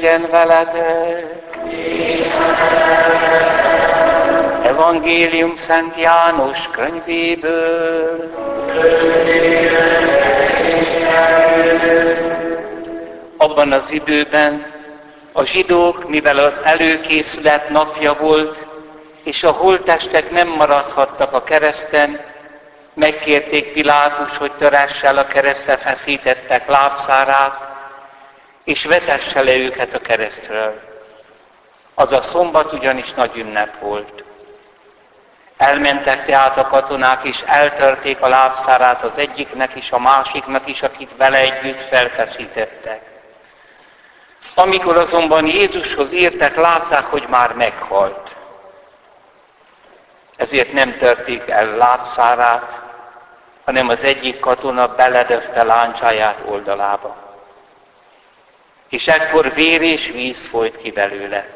legyen veletek! Evangélium Szent János könyvéből. Abban az időben a zsidók, mivel az előkészület napja volt, és a holtestek nem maradhattak a kereszten, megkérték Pilátus, hogy töresse el a keresztre feszítettek lábszárát, és vetesse le őket a keresztről. Az a szombat ugyanis nagy ünnep volt. Elmentek tehát a katonák, és eltörték a lábszárát az egyiknek és a másiknak is, akit vele együtt felfeszítettek. Amikor azonban Jézushoz értek, látták, hogy már meghalt. Ezért nem törték el lábszárát, hanem az egyik katona beledöfte láncsáját oldalába. És ekkor vér és víz folyt ki belőle.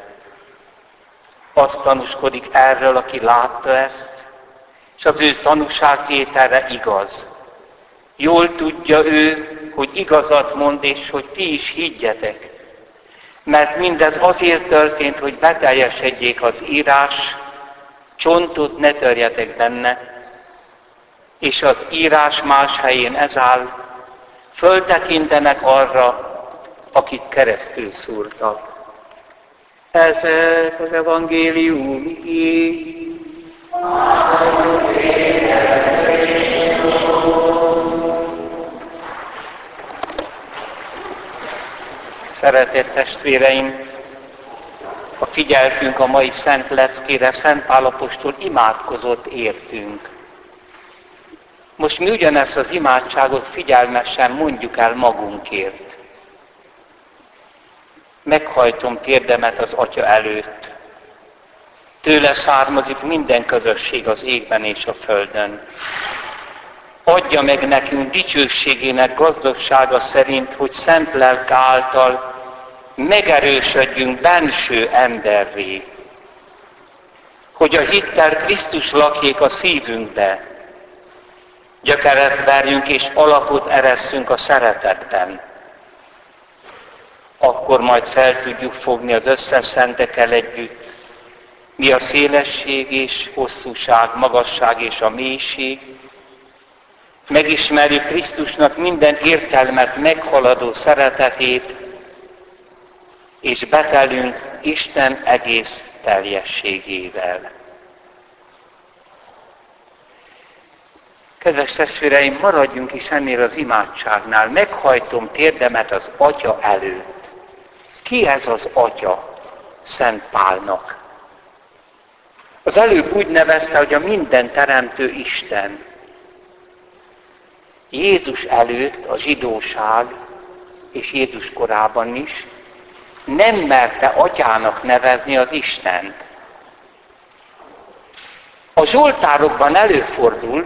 Azt tanúskodik erről, aki látta ezt, és az ő tanúságtételre igaz. Jól tudja ő, hogy igazat mond, és hogy ti is higgyetek. Mert mindez azért történt, hogy beteljesedjék az írás, csontot ne törjetek benne, és az írás más helyén ez áll, föltekintenek arra, akik keresztül szúrtak. Ezek az evangélium Szeretett testvéreim, ha figyeltünk a mai Szent Leszkére, Szent Pálapostól imádkozott értünk. Most mi ugyanezt az imádságot figyelmesen mondjuk el magunkért meghajtom térdemet az Atya előtt. Tőle származik minden közösség az égben és a földön. Adja meg nekünk dicsőségének gazdagsága szerint, hogy szent lelk által megerősödjünk benső emberré, hogy a hittel Krisztus lakjék a szívünkbe, gyökeret verjünk és alapot eresszünk a szeretetben akkor majd fel tudjuk fogni az összes szentekkel együtt, mi a szélesség és hosszúság, magasság és a mélység. Megismerjük Krisztusnak minden értelmet meghaladó szeretetét, és betelünk Isten egész teljességével. Kedves testvéreim, maradjunk is ennél az imádságnál. Meghajtom térdemet az Atya előtt. Ki ez az Atya Szent Pálnak? Az előbb úgy nevezte, hogy a minden teremtő Isten. Jézus előtt a zsidóság, és Jézus korában is, nem merte atyának nevezni az Istent. A Zsoltárokban előfordul,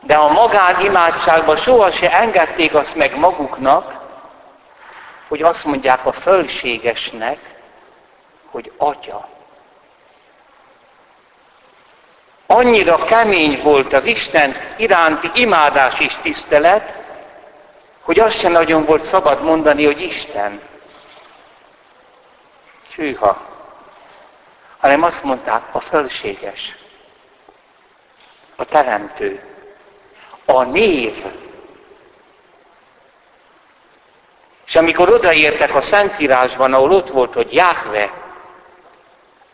de a magán imádságban sohasem engedték azt meg maguknak, hogy azt mondják a fölségesnek, hogy atya. Annyira kemény volt az Isten iránti imádás és tisztelet, hogy azt sem nagyon volt szabad mondani, hogy Isten. Hűha. Hanem azt mondták, a fölséges, a teremtő, a név, És amikor odaértek a Szentírásban, ahol ott volt, hogy Jáhve,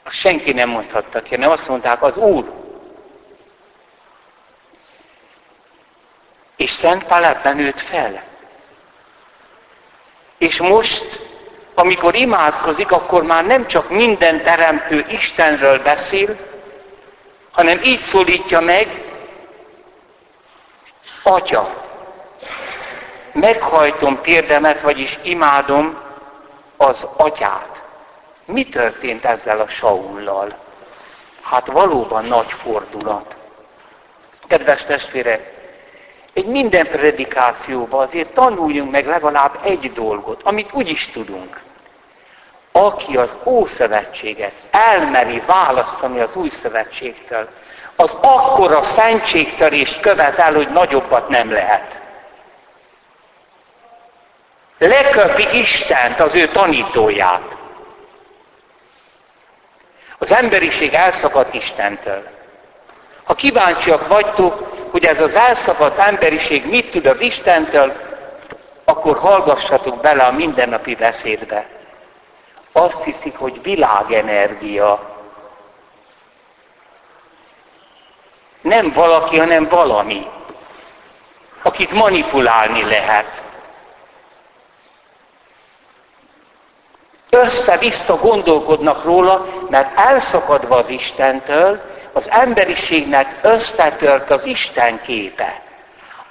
azt senki nem mondhatta ki, nem azt mondták, az Úr. És Szent Pál ebben nőtt fel. És most, amikor imádkozik, akkor már nem csak minden teremtő Istenről beszél, hanem így szólítja meg, Atya meghajtom térdemet, vagyis imádom az atyát. Mi történt ezzel a Saullal? Hát valóban nagy fordulat. Kedves testvérek, egy minden predikációban azért tanuljunk meg legalább egy dolgot, amit úgy is tudunk. aki az Ószövetséget elmeri választani az Új Szövetségtől, az akkora szentségtörést követel, hogy nagyobbat nem lehet. Leköpi Istent, az ő tanítóját. Az emberiség elszakadt Istentől. Ha kíváncsiak vagytok, hogy ez az elszakadt emberiség mit tud az Istentől, akkor hallgassatok bele a mindennapi beszédbe. Azt hiszik, hogy világenergia. Nem valaki, hanem valami, akit manipulálni lehet. Össze-vissza gondolkodnak róla, mert elszakadva az Istentől, az emberiségnek összetört az Isten képe.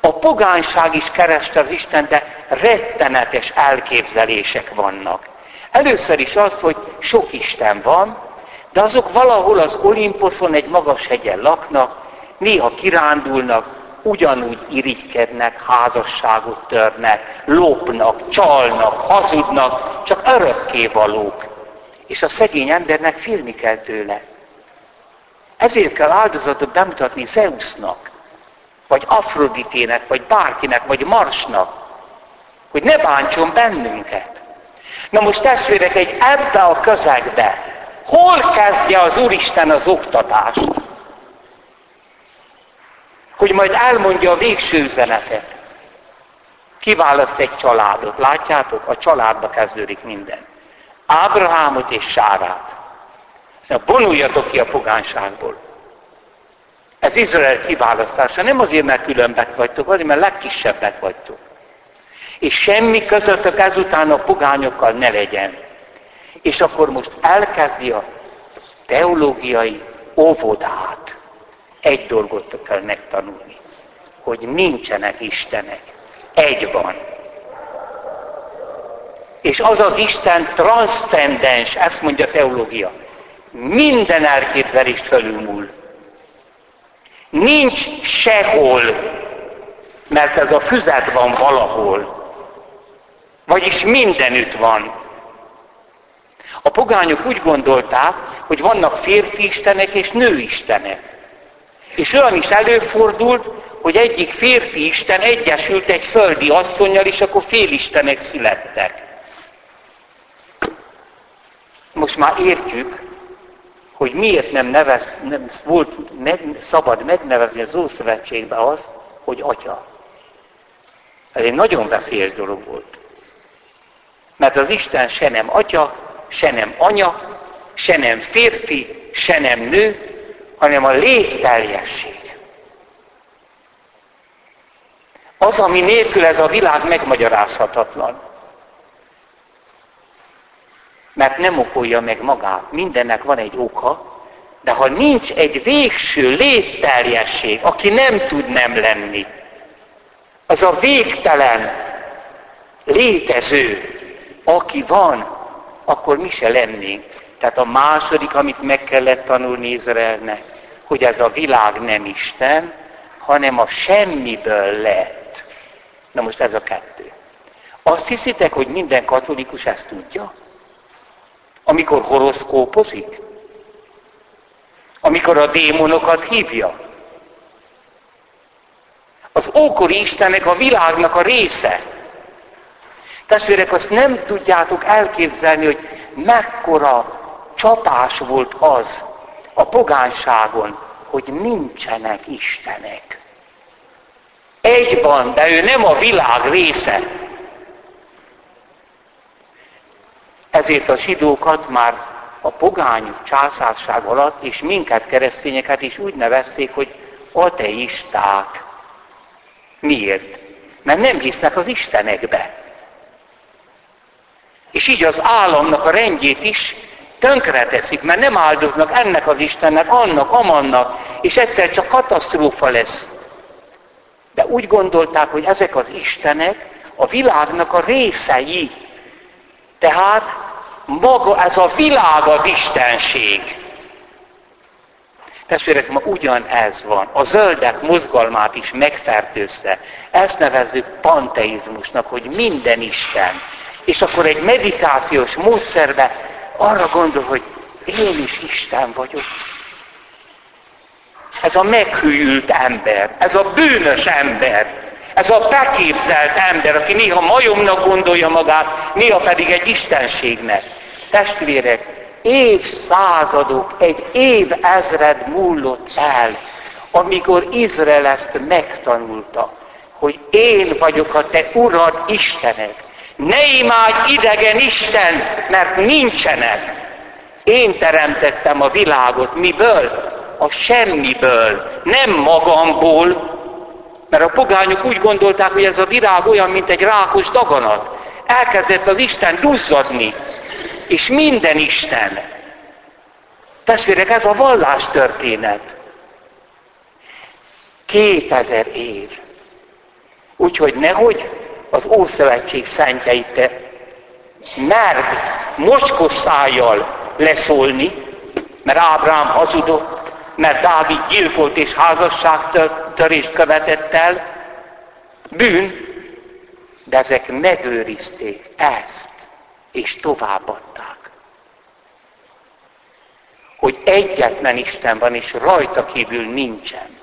A pogányság is kereste az Isten, de rettenetes elképzelések vannak. Először is az, hogy sok Isten van, de azok valahol az Olimposzon egy magas hegyen laknak, néha kirándulnak, ugyanúgy irigykednek, házasságot törnek, lopnak, csalnak, hazudnak, csak örökké valók. És a szegény embernek félni kell tőle. Ezért kell áldozatot bemutatni Zeusnak, vagy Afroditének, vagy bárkinek, vagy Marsnak, hogy ne bántson bennünket. Na most testvérek, egy ebbe a közegbe, hol kezdje az Úristen az oktatást? Hogy majd elmondja a végső üzenetet. Kiválaszt egy családot. Látjátok? A családba kezdődik minden. Ábrahámot és Sárát. Vonuljatok ki a pogánságból. Ez Izrael kiválasztása. Nem azért, mert különbek vagytok, azért, mert legkisebbek vagytok. És semmi közöttök ezután a pogányokkal ne legyen. És akkor most elkezdi a teológiai óvodát. Egy dolgot kell megtanulni, hogy nincsenek Istenek. Egy van. És az az Isten transzcendens, ezt mondja a teológia minden elképzelést fölülmúl. Nincs sehol, mert ez a füzet van valahol. Vagyis mindenütt van. A pogányok úgy gondolták, hogy vannak férfi istenek és nő istenek. És olyan is előfordult, hogy egyik férfi isten egyesült egy földi asszonynal, és akkor félistenek születtek. Most már értjük, hogy miért nem, nevez, nem volt meg, szabad megnevezni az Ószövetségbe az, hogy atya. Ez egy nagyon veszélyes dolog volt. Mert az Isten se nem atya, se nem anya, se nem férfi, se nem nő, hanem a légteljesség. Az, ami nélkül ez a világ megmagyarázhatatlan mert nem okolja meg magát. Mindennek van egy oka, de ha nincs egy végső létterjesség, aki nem tud nem lenni, az a végtelen létező, aki van, akkor mi se lennénk. Tehát a második, amit meg kellett tanulni Izraelnek, hogy ez a világ nem Isten, hanem a semmiből lett. Na most ez a kettő. Azt hiszitek, hogy minden katolikus ezt tudja? Amikor horoszkópozik? Amikor a démonokat hívja? Az ókori Istennek a világnak a része. Testvérek, azt nem tudjátok elképzelni, hogy mekkora csapás volt az a pogánságon, hogy nincsenek Istenek. Egy van, de ő nem a világ része. Ezért a zsidókat már a pogány császárság alatt, és minket keresztényeket is úgy nevezték, hogy ateisták. Miért? Mert nem hisznek az Istenekbe. És így az államnak a rendjét is tönkreteszik, mert nem áldoznak ennek az Istennek, annak, amannak, és egyszer csak katasztrófa lesz. De úgy gondolták, hogy ezek az Istenek a világnak a részei, tehát maga ez a világ az Istenség. Testvérek, ma ugyanez van. A zöldek mozgalmát is megfertőzte. Ezt nevezzük panteizmusnak, hogy minden Isten. És akkor egy meditációs módszerbe arra gondol, hogy én is Isten vagyok. Ez a meghűült ember, ez a bűnös ember, ez a beképzelt ember, aki néha majomnak gondolja magát, néha pedig egy istenségnek. Testvérek, évszázadok, egy év ezred múlott el, amikor Izrael ezt megtanulta, hogy én vagyok a te urad Istenek. Ne imádj idegen Isten, mert nincsenek. Én teremtettem a világot. Miből? A semmiből. Nem magamból, mert a pogányok úgy gondolták, hogy ez a virág olyan, mint egy rákos daganat. Elkezdett az Isten duzzadni. És minden Isten. Testvérek, ez a vallás történet. 2000 év. Úgyhogy nehogy az Ószövetség szentjeit te merd mocskos szájjal leszólni, mert Ábrám hazudott, mert Dávid gyilkolt és házasságtörést követett el. Bűn, de ezek megőrizték ezt, és továbbadták. Hogy egyetlen Isten van, és rajta kívül nincsen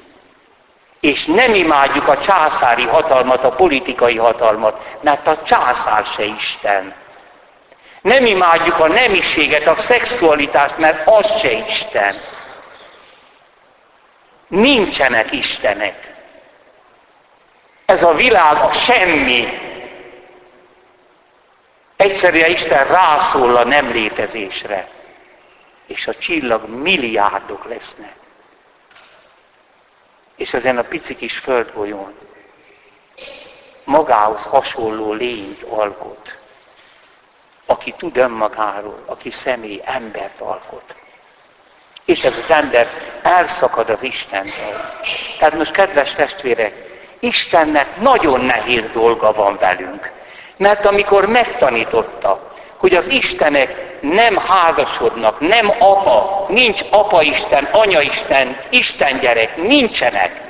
és nem imádjuk a császári hatalmat, a politikai hatalmat, mert a császár se Isten. Nem imádjuk a nemiséget, a szexualitást, mert az se Isten. Nincsenek Istenek. Ez a világ a semmi. Egyszerűen Isten rászól a nem létezésre. És a csillag milliárdok lesznek és ezen a pici kis földgolyón magához hasonló lényt alkot, aki tud önmagáról, aki személy embert alkot. És ez az ember elszakad az Istentől. Tehát most, kedves testvérek, Istennek nagyon nehéz dolga van velünk. Mert amikor megtanította, hogy az Istenek nem házasodnak, nem apa, nincs apa Isten, anya Isten, Isten gyerek, nincsenek,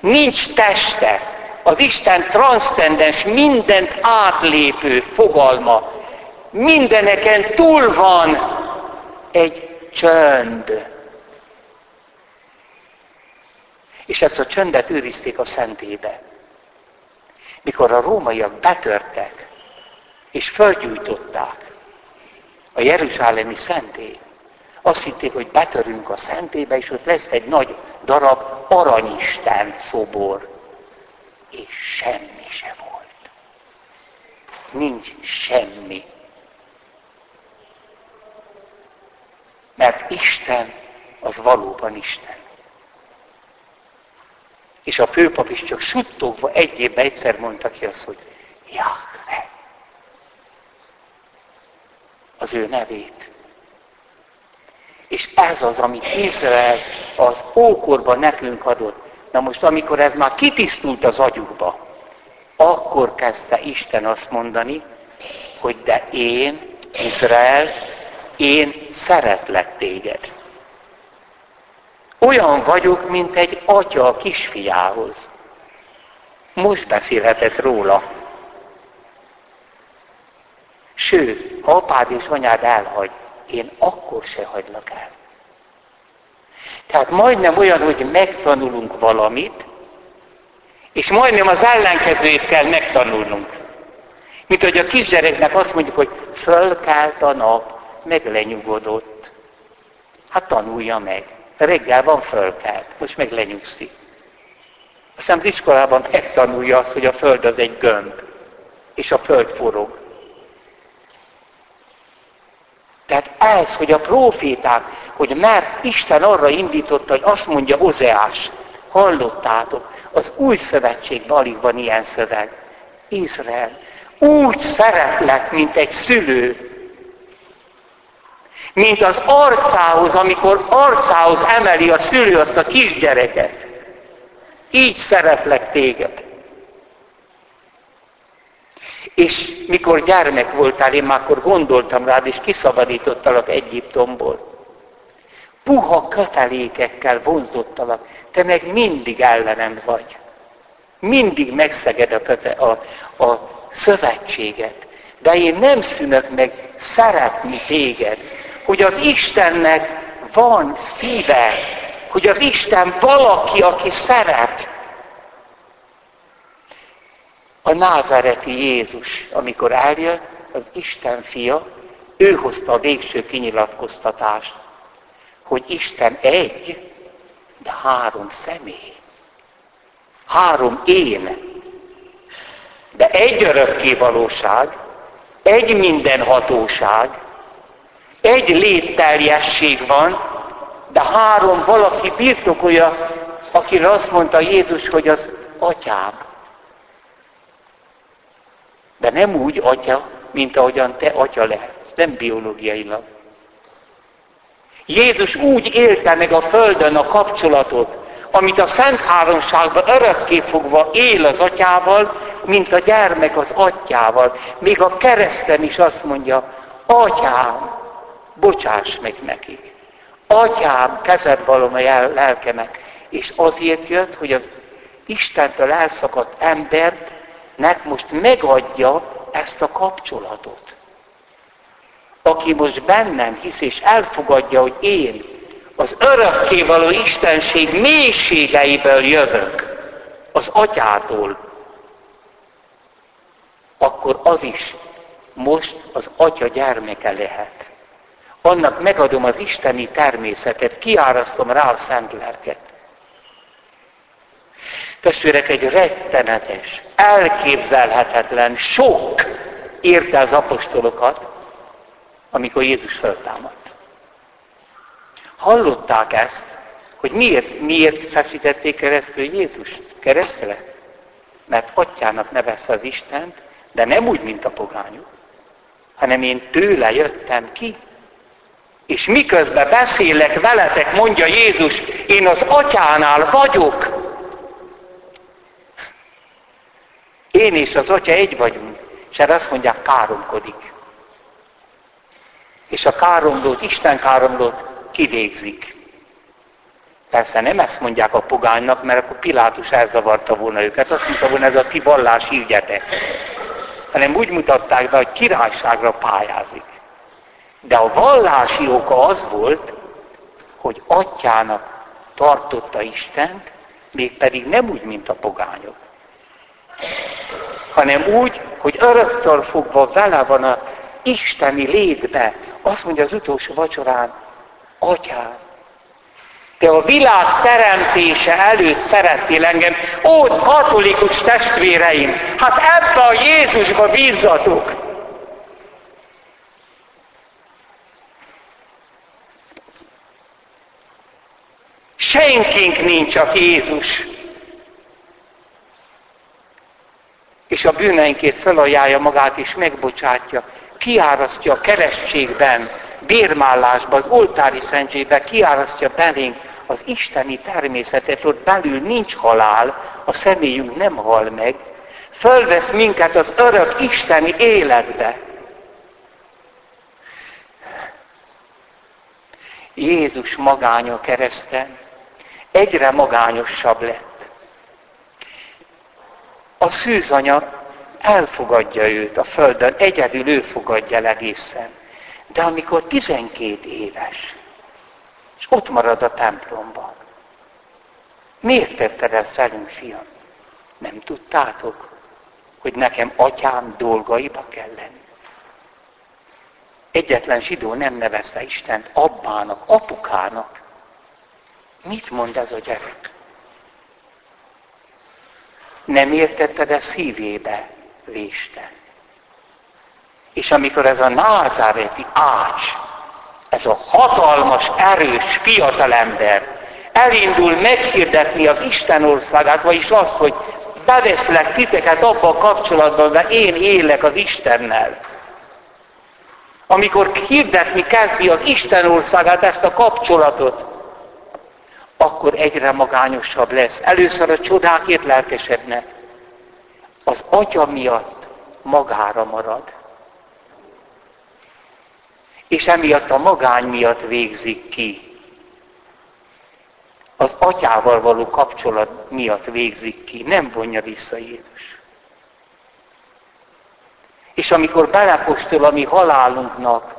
nincs teste. Az Isten transzcendens, mindent átlépő fogalma. Mindeneken túl van egy csönd. És ezt a csöndet őrizték a szentébe. Mikor a rómaiak betörtek, és fölgyújtották, a Jeruzsálemi szentély. Azt hitték, hogy betörünk a szentébe, és ott lesz egy nagy darab aranyisten szobor. És semmi se volt. Nincs semmi. Mert Isten az valóban Isten. És a főpap is csak suttogva egy évben egyszer mondta ki azt, hogy Jahve az ő nevét. És ez az, amit Izrael az ókorban nekünk adott. Na most, amikor ez már kitisztult az agyukba, akkor kezdte Isten azt mondani, hogy de én, Izrael, én szeretlek téged. Olyan vagyok, mint egy atya a kisfiához. Most beszélhetett róla. Sőt, ha apád és anyád elhagy, én akkor se hagylak el. Tehát majdnem olyan, hogy megtanulunk valamit, és majdnem az ellenkezőjét kell megtanulnunk. Mint hogy a kisgyereknek azt mondjuk, hogy fölkelt a nap, meg lenyugodott. Hát tanulja meg. Reggel van fölkelt, most meg lenyugszik. Aztán az iskolában megtanulja azt, hogy a föld az egy gömb, és a föld forog. Tehát ez, hogy a proféták, hogy mert Isten arra indította, hogy azt mondja Ozeás, hallottátok, az új szövetségben alig van ilyen szöveg. Izrael, úgy szeretlek, mint egy szülő, mint az arcához, amikor arcához emeli a szülő azt a kisgyereket. Így szeretlek téged. És mikor gyermek voltál, én már akkor gondoltam rád, és kiszabadítottalak Egyiptomból. Puha kötelékekkel vonzottalak, te meg mindig ellenem vagy. Mindig megszeged a, köte, a, a szövetséget. De én nem szűnök meg szeretni téged. hogy az Istennek van szíve, hogy az Isten valaki, aki szeret. A názáreti Jézus, amikor eljött, az Isten fia, ő hozta a végső kinyilatkoztatást, hogy Isten egy, de három személy. Három én. De egy örökké valóság, egy mindenhatóság, egy létterjesség van, de három valaki birtokolja, akire azt mondta Jézus, hogy az atyám. De nem úgy atya, mint ahogyan te atya lehetsz, nem biológiailag. Jézus úgy élte meg a Földön a kapcsolatot, amit a Szent Háromságban örökké fogva él az atyával, mint a gyermek az atyával. Még a kereszten is azt mondja, atyám, bocsáss meg nekik. Atyám, kezed valom a lelkemet. És azért jött, hogy az Istentől elszakadt embernek most megadja ezt a kapcsolatot. Aki most bennem hisz és elfogadja, hogy én az örökkévaló Istenség mélységeiből jövök, az atyától, akkor az is most az atya gyermeke lehet. Annak megadom az isteni természetet, kiárasztom rá a szent lelket. Testvérek, egy rettenetes, elképzelhetetlen sok érte az apostolokat, amikor Jézus föltámadt. Hallották ezt, hogy miért, miért feszítették keresztül Jézust? Keresztre? Mert atyának nevezte az Istent, de nem úgy, mint a pogányok, hanem én tőle jöttem ki. És miközben beszélek veletek, mondja Jézus, én az atyánál vagyok. Én és az atya egy vagyunk. És erre azt mondják, káromkodik. És a káromlót, Isten káromlót kivégzik. Persze nem ezt mondják a pogánynak, mert akkor Pilátus elzavarta volna őket. Azt mondta volna, ez a ti vallási ügyetek. Hanem úgy mutatták be, hogy királyságra pályázik. De a vallási oka az volt, hogy atyának tartotta Istent, mégpedig nem úgy, mint a pogányok, hanem úgy, hogy öröktől fogva vele van a isteni létbe. Azt mondja az utolsó vacsorán, atyám, te a világ teremtése előtt szerettél engem. Ó, katolikus testvéreim, hát ebbe a Jézusba bízzatok. Senkink nincs, csak Jézus. És a bűneinkét felajánlja magát és megbocsátja, kiárasztja a keresztségben, bérmállásba, az oltári szentségbe, kiárasztja belénk az isteni természetet, ott belül nincs halál, a személyünk nem hal meg, fölvesz minket az örök isteni életbe. Jézus magánya kereszten egyre magányosabb lett. A szűzanya elfogadja őt a földön, egyedül ő fogadja el egészen. De amikor 12 éves, és ott marad a templomban, miért tetted ezt velünk, fiam? Nem tudtátok, hogy nekem atyám dolgaiba kell lenni. Egyetlen zsidó nem nevezte Istent abbának, apukának. Mit mond ez a gyerek? Nem értetted ezt szívébe véste. És amikor ez a názáreti ács, ez a hatalmas, erős fiatalember elindul meghirdetni az Isten országát, vagyis azt, hogy beveszlek titeket abba a kapcsolatban, mert én élek az Istennel. Amikor hirdetni kezdi az Isten országát, ezt a kapcsolatot, akkor egyre magányosabb lesz. Először a csodákért lelkesedne. Az atya miatt magára marad. És emiatt a magány miatt végzik ki. Az atyával való kapcsolat miatt végzik ki. Nem vonja vissza Jézus. És amikor belepostol a mi halálunknak,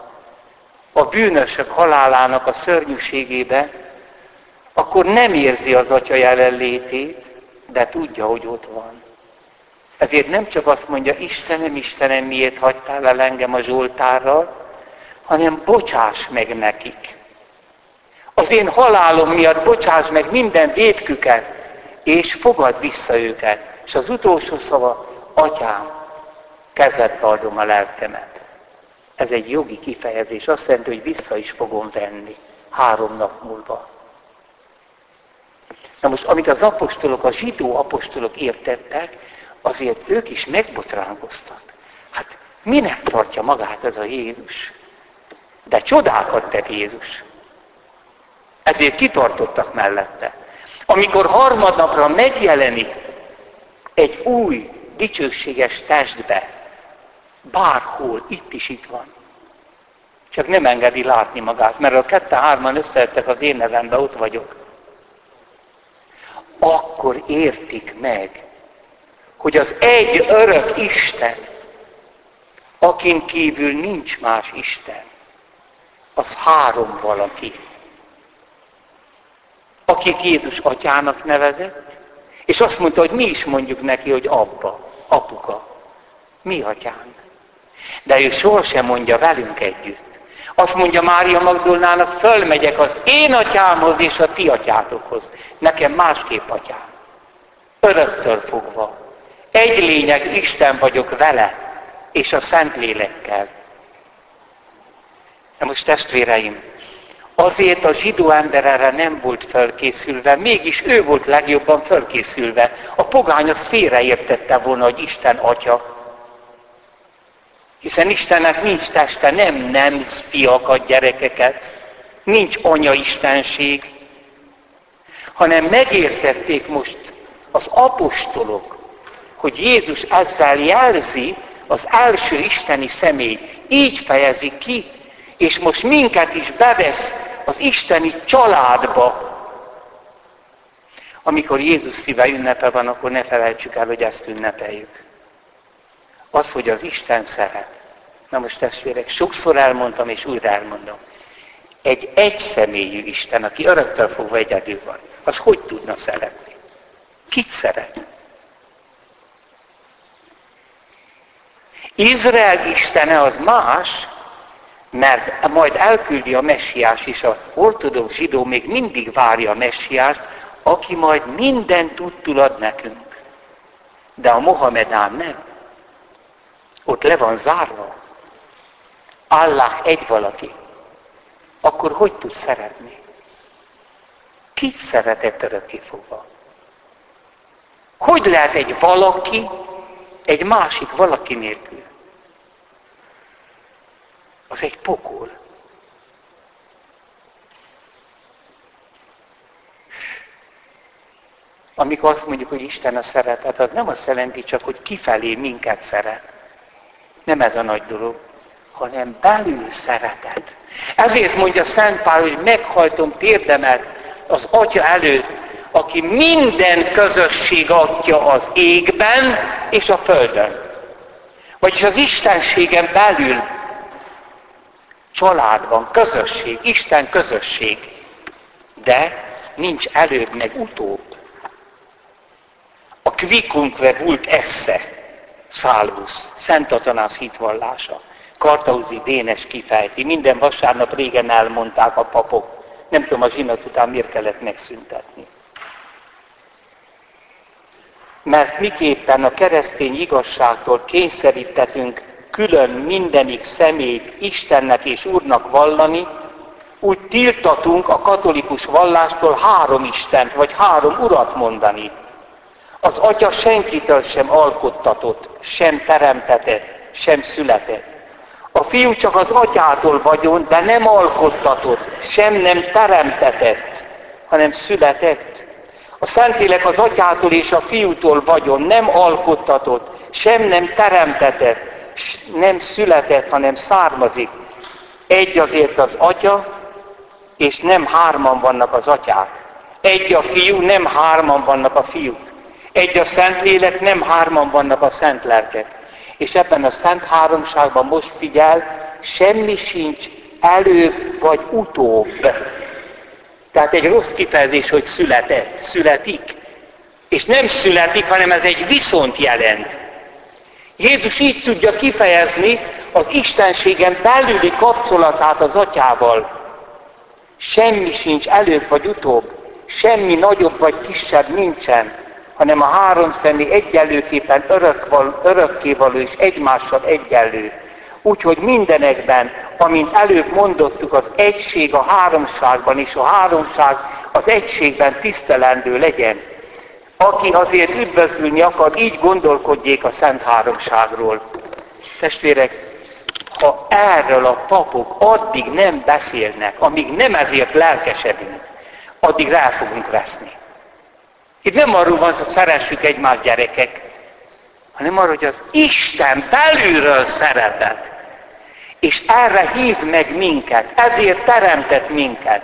a bűnösök halálának a szörnyűségébe, akkor nem érzi az atya jelenlétét, de tudja, hogy ott van. Ezért nem csak azt mondja, Istenem, Istenem, miért hagytál el engem a Zsoltárral, hanem bocsáss meg nekik. Az én halálom miatt bocsáss meg minden védküket, és fogad vissza őket. És az utolsó szava, atyám, kezedbe adom a lelkemet. Ez egy jogi kifejezés, azt jelenti, hogy vissza is fogom venni három nap múlva. Na most, amit az apostolok, a zsidó apostolok értettek, azért ők is megbotránkoztak. Hát minek tartja magát ez a Jézus? De csodákat tett Jézus. Ezért kitartottak mellette. Amikor harmadnapra megjelenik egy új, dicsőséges testbe, bárhol, itt is itt van. Csak nem engedi látni magát, mert a kette-hárman összeettek az én nevembe, ott vagyok. Akkor értik meg, hogy az egy örök Isten, akin kívül nincs más Isten, az három valaki. Akit Jézus atyának nevezett, és azt mondta, hogy mi is mondjuk neki, hogy abba, apuka, mi atyánk. De ő sohasem mondja velünk együtt. Azt mondja Mária Magdolnának, fölmegyek az én atyámhoz és a ti atyátokhoz. Nekem másképp atyám. Öröktől fogva. Egy lényeg, Isten vagyok vele, és a Szentlélekkel. Na most testvéreim, azért a zsidó ember erre nem volt felkészülve, mégis ő volt legjobban felkészülve. A pogány az félreértette volna, hogy Isten atya. Hiszen Istennek nincs teste, nem nem fiakat, gyerekeket, nincs anya istenség, hanem megértették most az apostolok, hogy Jézus ezzel jelzi az első isteni személy. Így fejezi ki, és most minket is bevesz az isteni családba. Amikor Jézus szíve ünnepe van, akkor ne felejtsük el, hogy ezt ünnepeljük. Az, hogy az Isten szeret. Na most testvérek, sokszor elmondtam, és újra elmondom. Egy egyszemélyű Isten, aki öröktől fogva egyedül van, az hogy tudna szeretni? Kit szeret? Izrael istene az más, mert majd elküldi a messiás, és az ortodox zsidó még mindig várja a messiást, aki majd mindent tudtul ad nekünk. De a Mohamedán nem. Ott le van zárva. Allah egy valaki. Akkor hogy tud szeretni? Kit szeretett örökké fogva? Hogy lehet egy valaki egy másik valaki nélkül? Az egy pokol. Amikor azt mondjuk, hogy Isten a szeretet, az nem azt jelenti csak, hogy kifelé minket szeret. Nem ez a nagy dolog, hanem belül szeretet. Ezért mondja Szent Pál, hogy meghajtom térdemet az Atya előtt, aki minden közösség adja az égben és a földön. Vagyis az Istenségen belül családban, közösség, Isten közösség. De nincs előbb meg utóbb. A kvikunque vult esse, szálvusz, Szent Atanász hitvallása. Kartauzi Dénes kifejti. Minden vasárnap régen elmondták a papok. Nem tudom, a zsinat után miért kellett megszüntetni. Mert miképpen a keresztény igazságtól kényszerítetünk külön mindenik szemét Istennek és Úrnak vallani, úgy tiltatunk a katolikus vallástól három Istent, vagy három Urat mondani. Az Atya senkitől sem alkottatott, sem teremtetett, sem született. A fiú csak az atyától vagyon, de nem alkottatott, sem nem teremtetett, hanem született. A Szentlélek az atyától és a fiútól vagyon, nem alkottatott, sem nem teremtetett, nem született, hanem származik. Egy azért az atya, és nem hárman vannak az atyák. Egy a fiú, nem hárman vannak a fiúk. Egy a Szentlélek, nem hárman vannak a szent lelkek. És ebben a szent háromságban most figyel, semmi sincs előbb vagy utóbb. Tehát egy rossz kifejezés, hogy született, születik. És nem születik, hanem ez egy viszont jelent. Jézus így tudja kifejezni az Istenségen belüli kapcsolatát az atyával. Semmi sincs előbb vagy utóbb, semmi nagyobb vagy kisebb nincsen, hanem a három személy egyenlőképpen örökval, örökkévaló és egymással egyenlő. Úgyhogy mindenekben, amint előbb mondottuk, az egység a háromságban, és a háromság az egységben tisztelendő legyen. Aki azért üdvözülni akar, így gondolkodjék a Szent Háromságról. Testvérek, ha erről a papok addig nem beszélnek, amíg nem ezért lelkesedünk, addig rá fogunk veszni. Itt nem arról van, hogy szeressük egymás gyerekek, hanem arról, hogy az Isten belülről szeretet. És erre hív meg minket, ezért teremtett minket.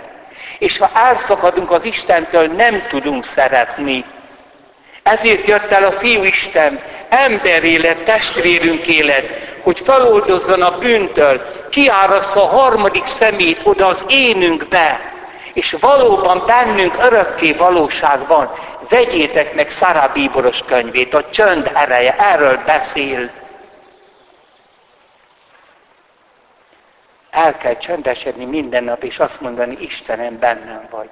És ha elszakadunk az Istentől, nem tudunk szeretni. Ezért jött el a Fiú Isten, élet, testvérünk élet, hogy feloldozzon a bűntől, kiárassza a harmadik szemét oda az énünkbe, és valóban bennünk örökké valóság van. Vegyétek meg Szará Bíboros könyvét, a csönd ereje, erről beszél. El kell csöndesedni minden nap, és azt mondani, Istenem, bennem vagy.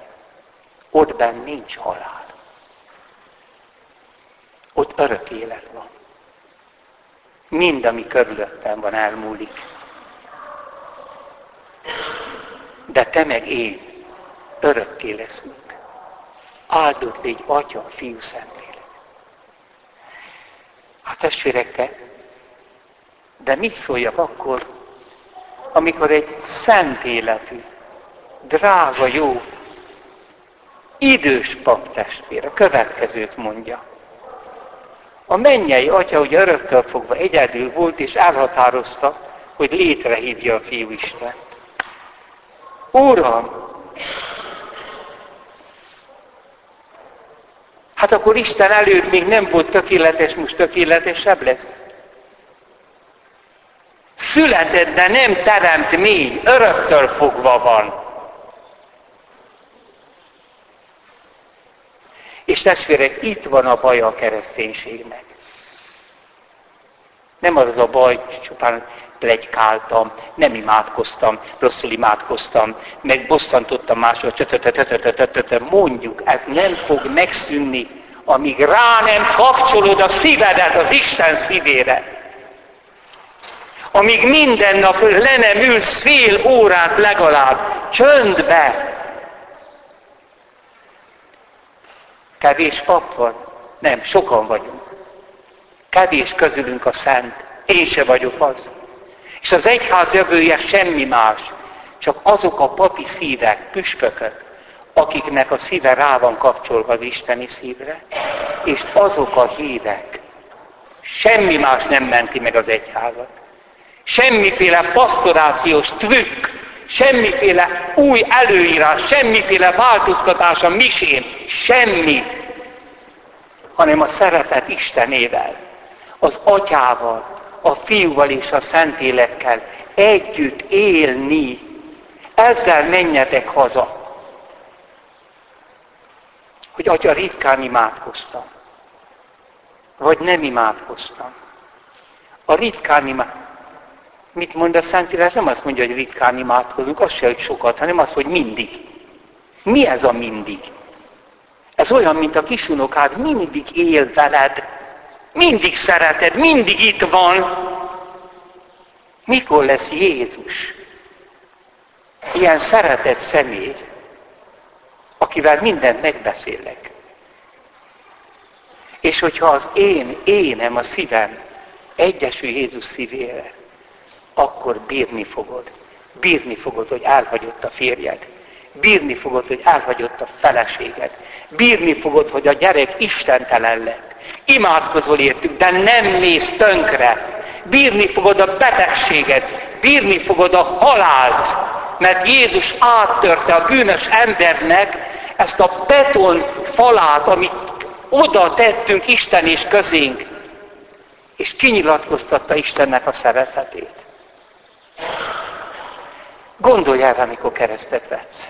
Ott benn nincs halál. Ott örök élet van. Mind, ami körülöttem van, elmúlik. De te meg én örökké leszünk. Áldott légy Atya, Fiú, Szentlélek. A testvérekkel, de mit szóljak akkor, amikor egy szent életű, drága, jó, idős paptestvér a következőt mondja. A mennyei atya ugye öröktől fogva egyedül volt, és elhatározta, hogy létrehívja a Fiú Isten. Uram, hát akkor Isten előtt még nem volt tökéletes, most tökéletesebb lesz. Született, de nem teremt még, öröktől fogva van. És testvérek, itt van a baj a kereszténységnek. Nem az a baj, csupán plegykáltam, nem imádkoztam, rosszul imádkoztam, meg bosszantottam másról, mondjuk, ez nem fog megszűnni, amíg rá nem kapcsolod a szívedet az Isten szívére. Amíg minden nap le nem ülsz fél órát legalább, csöndbe, Kevés pap van? Nem, sokan vagyunk. Kevés közülünk a szent. Én se vagyok az. És az egyház jövője semmi más, csak azok a papi szívek, püspökök, akiknek a szíve rá van kapcsolva az Isteni szívre, és azok a hívek. Semmi más nem menti meg az egyházat. Semmiféle pastorációs trükk, semmiféle új előírás, semmiféle változtatás a misén, semmi, hanem a szeretet Istenével, az atyával, a fiúval és a szentélekkel együtt élni. Ezzel menjetek haza. Hogy atya ritkán imádkoztam. Vagy nem imádkoztam. A ritkán imádkoztam Mit mond a Szentírás? Nem azt mondja, hogy ritkán imádkozunk, az se, hogy sokat, hanem az, hogy mindig. Mi ez a mindig? Ez olyan, mint a kisunokád mindig él veled, mindig szereted, mindig itt van. Mikor lesz Jézus? Ilyen szeretett személy, akivel mindent megbeszélek. És hogyha az én énem, a szívem egyesül Jézus szívére, akkor bírni fogod. Bírni fogod, hogy elhagyott a férjed. Bírni fogod, hogy elhagyott a feleséged. Bírni fogod, hogy a gyerek istentelen lett. Imádkozol értük, de nem mész tönkre. Bírni fogod a betegséget. Bírni fogod a halált. Mert Jézus áttörte a bűnös embernek ezt a beton falát, amit oda tettünk Isten és közénk, és kinyilatkoztatta Istennek a szeretetét. Gondolj el, amikor keresztet vetsz.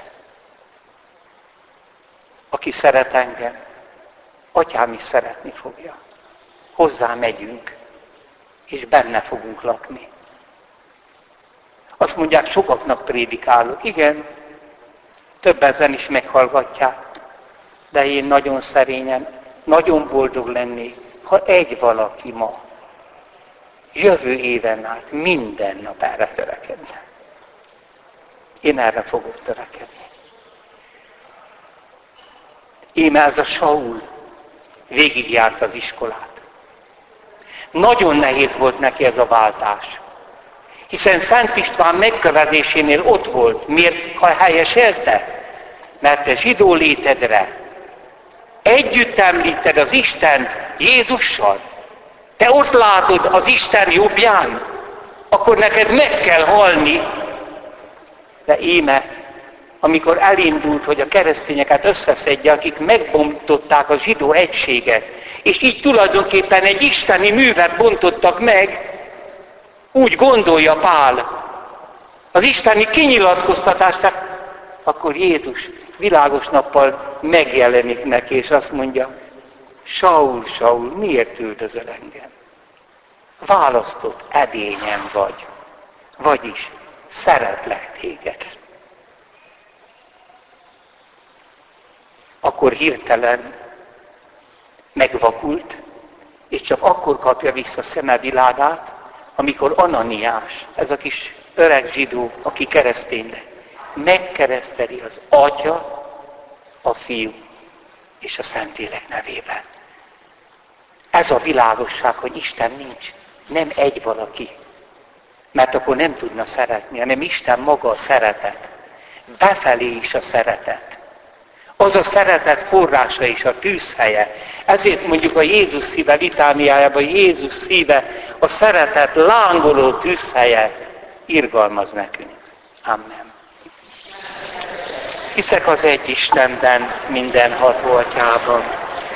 Aki szeret engem, atyám is szeretni fogja. Hozzá megyünk, és benne fogunk lakni. Azt mondják, sokaknak prédikálok. Igen, több ezen is meghallgatják. De én nagyon szerényen, nagyon boldog lennék, ha egy valaki ma, jövő éven át minden nap erre törekedne. Én erre fogok törekedni. Én ez a Saul végigjárt az iskolát. Nagyon nehéz volt neki ez a váltás. Hiszen Szent István megkövezésénél ott volt. Miért ha helyeselte? Mert te zsidó létedre együtt említed az Isten Jézussal, te ott látod az Isten jobbján, akkor neked meg kell halni. De éme, amikor elindult, hogy a keresztényeket összeszedje, akik megbontották a zsidó egységet, és így tulajdonképpen egy isteni művet bontottak meg, úgy gondolja Pál, az isteni kinyilatkoztatást, akkor Jézus világos nappal megjelenik neki, és azt mondja, Saul, Saul, miért üldözöl engem? Választott edényem vagy, vagyis szeretlek téged. Akkor hirtelen megvakult, és csak akkor kapja vissza szeme világát, amikor Ananiás, ez a kis öreg zsidó, aki keresztény lett, megkereszteli az Atya, a Fiú és a Szentlélek nevében. Ez a világosság, hogy Isten nincs, nem egy valaki. Mert akkor nem tudna szeretni, hanem Isten maga a szeretet. Befelé is a szeretet. Az a szeretet forrása is a tűzhelye. Ezért mondjuk a Jézus szíve litániájában, Jézus szíve a szeretet lángoló tűzhelye irgalmaz nekünk. Amen. Hiszek az egy Istenben, minden atyában,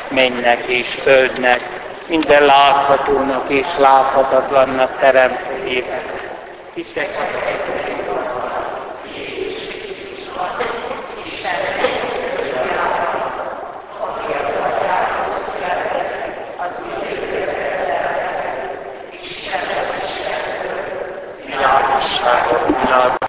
mennek és földnek, minden láthatónak és láthatatlannak teremtőjében. Hiszek az egy